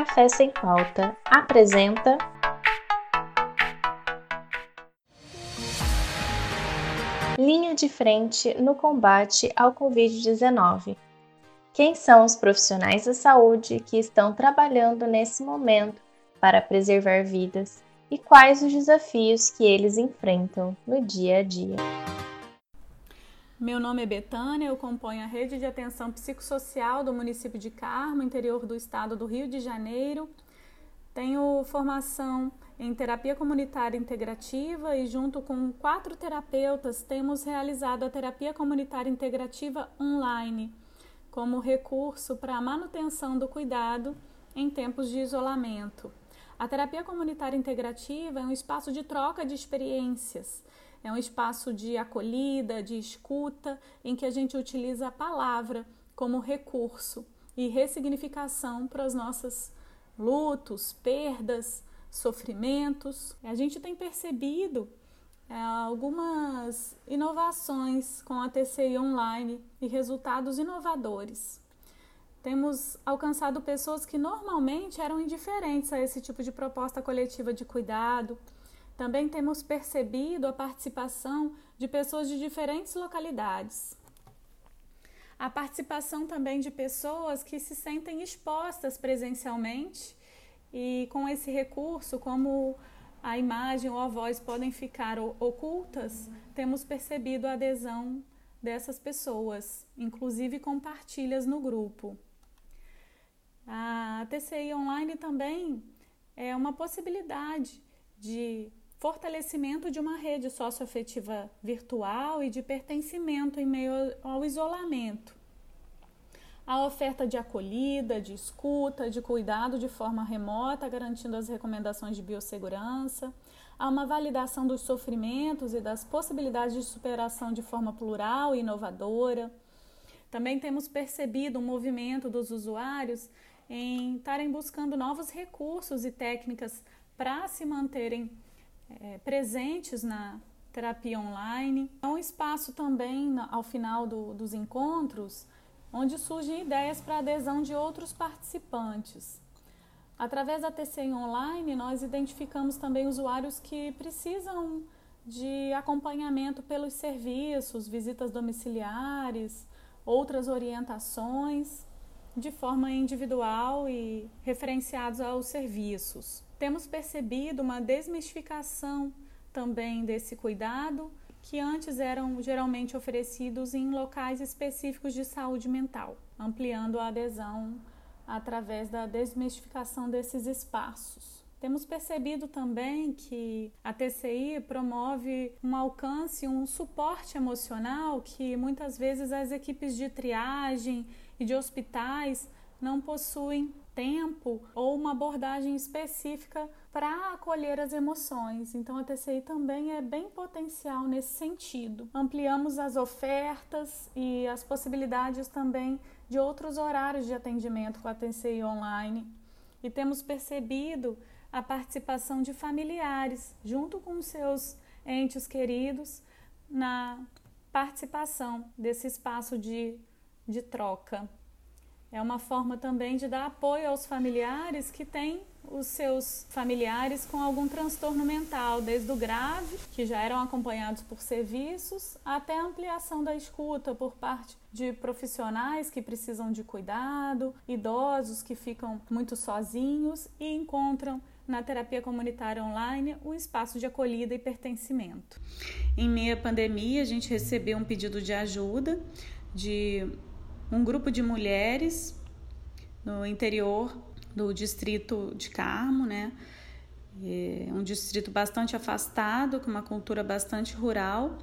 Café Sem Pauta apresenta. Linha de frente no combate ao Covid-19. Quem são os profissionais da saúde que estão trabalhando nesse momento para preservar vidas e quais os desafios que eles enfrentam no dia a dia? Meu nome é Betânia, eu componho a rede de atenção psicossocial do município de Carmo, interior do estado do Rio de Janeiro. Tenho formação em terapia comunitária integrativa e, junto com quatro terapeutas, temos realizado a terapia comunitária integrativa online como recurso para a manutenção do cuidado em tempos de isolamento. A terapia comunitária integrativa é um espaço de troca de experiências é um espaço de acolhida, de escuta, em que a gente utiliza a palavra como recurso e ressignificação para os nossos lutos, perdas, sofrimentos. A gente tem percebido é, algumas inovações com a TCI online e resultados inovadores. Temos alcançado pessoas que normalmente eram indiferentes a esse tipo de proposta coletiva de cuidado também temos percebido a participação de pessoas de diferentes localidades. A participação também de pessoas que se sentem expostas presencialmente e com esse recurso, como a imagem ou a voz podem ficar ocultas, temos percebido a adesão dessas pessoas, inclusive compartilhas no grupo. A TCI online também é uma possibilidade de fortalecimento de uma rede socioafetiva virtual e de pertencimento em meio ao isolamento. A oferta de acolhida, de escuta, de cuidado de forma remota, garantindo as recomendações de biossegurança. Há uma validação dos sofrimentos e das possibilidades de superação de forma plural e inovadora. Também temos percebido um movimento dos usuários em estarem buscando novos recursos e técnicas para se manterem é, presentes na terapia online. É um espaço também, ao final do, dos encontros, onde surgem ideias para adesão de outros participantes. Através da TCI Online, nós identificamos também usuários que precisam de acompanhamento pelos serviços, visitas domiciliares, outras orientações de forma individual e referenciados aos serviços. Temos percebido uma desmistificação também desse cuidado que antes eram geralmente oferecidos em locais específicos de saúde mental, ampliando a adesão através da desmistificação desses espaços. Temos percebido também que a TCI promove um alcance, um suporte emocional que muitas vezes as equipes de triagem e de hospitais não possuem tempo ou uma abordagem específica para acolher as emoções. Então a TCI também é bem potencial nesse sentido. Ampliamos as ofertas e as possibilidades também de outros horários de atendimento com a TCI online. E temos percebido a participação de familiares junto com seus entes queridos na participação desse espaço de de troca. É uma forma também de dar apoio aos familiares que têm os seus familiares com algum transtorno mental, desde o grave, que já eram acompanhados por serviços, até a ampliação da escuta por parte de profissionais que precisam de cuidado, idosos que ficam muito sozinhos e encontram na terapia comunitária online um espaço de acolhida e pertencimento. Em meia pandemia, a gente recebeu um pedido de ajuda de um grupo de mulheres no interior do distrito de Carmo, né? É um distrito bastante afastado, com uma cultura bastante rural,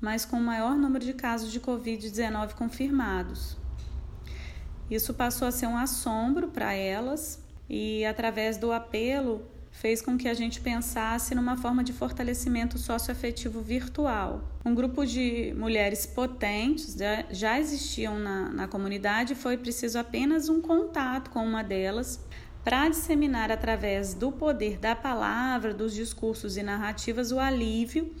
mas com o maior número de casos de Covid-19 confirmados. Isso passou a ser um assombro para elas e, através do apelo, fez com que a gente pensasse numa forma de fortalecimento socioafetivo virtual. Um grupo de mulheres potentes já, existiam na, na comunidade, foi preciso apenas um contato com uma delas para disseminar através do poder da palavra, dos discursos e narrativas o alívio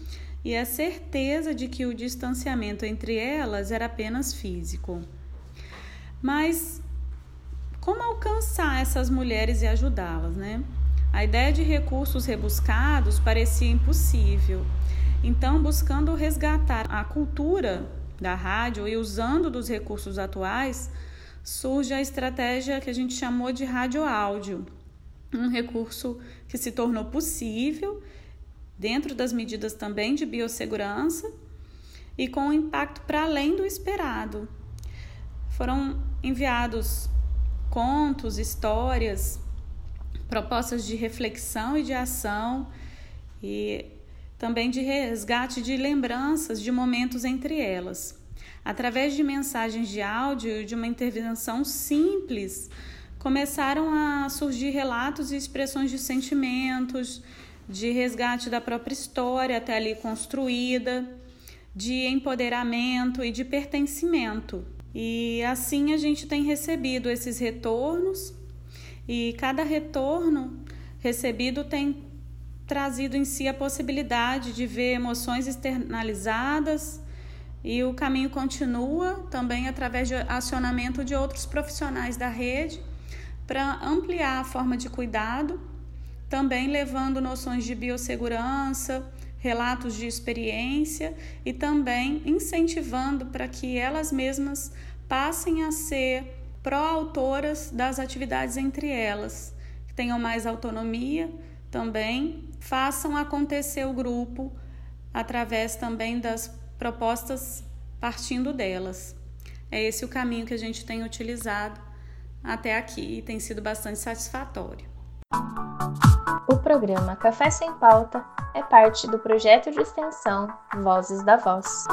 e a certeza de que o distanciamento entre elas era apenas físico. Mas como alcançar essas mulheres e ajudá-las, né? A ideia de recursos rebuscados parecia impossível. Então, buscando resgatar a cultura da rádio e usando dos recursos atuais, surge a estratégia que a gente chamou de rádio áudio, um recurso que se tornou possível dentro das medidas também de biossegurança e com um impacto para além do esperado. Foram enviados contos, histórias, propostas de reflexão e de ação e também de resgate de lembranças de momentos entre elas. Através de mensagens de áudio e de uma intervenção simples, começaram a surgir relatos e expressões de sentimentos, de resgate da própria história até ali construída, de empoderamento e de pertencimento. E assim a gente tem recebido esses retornos e cada retorno recebido tem trazido em si a possibilidade de ver emoções externalizadas e o caminho continua também através de acionamento de outros profissionais da rede para ampliar a forma de cuidado, também levando noções de biossegurança, relatos de experiência e também incentivando para que elas mesmas passem a ser pró-autoras das atividades entre elas, que tenham mais autonomia também, façam acontecer o grupo através também das propostas partindo delas. É esse o caminho que a gente tem utilizado até aqui e tem sido bastante satisfatório. O programa Café Sem Pauta é parte do projeto de extensão Vozes da Voz.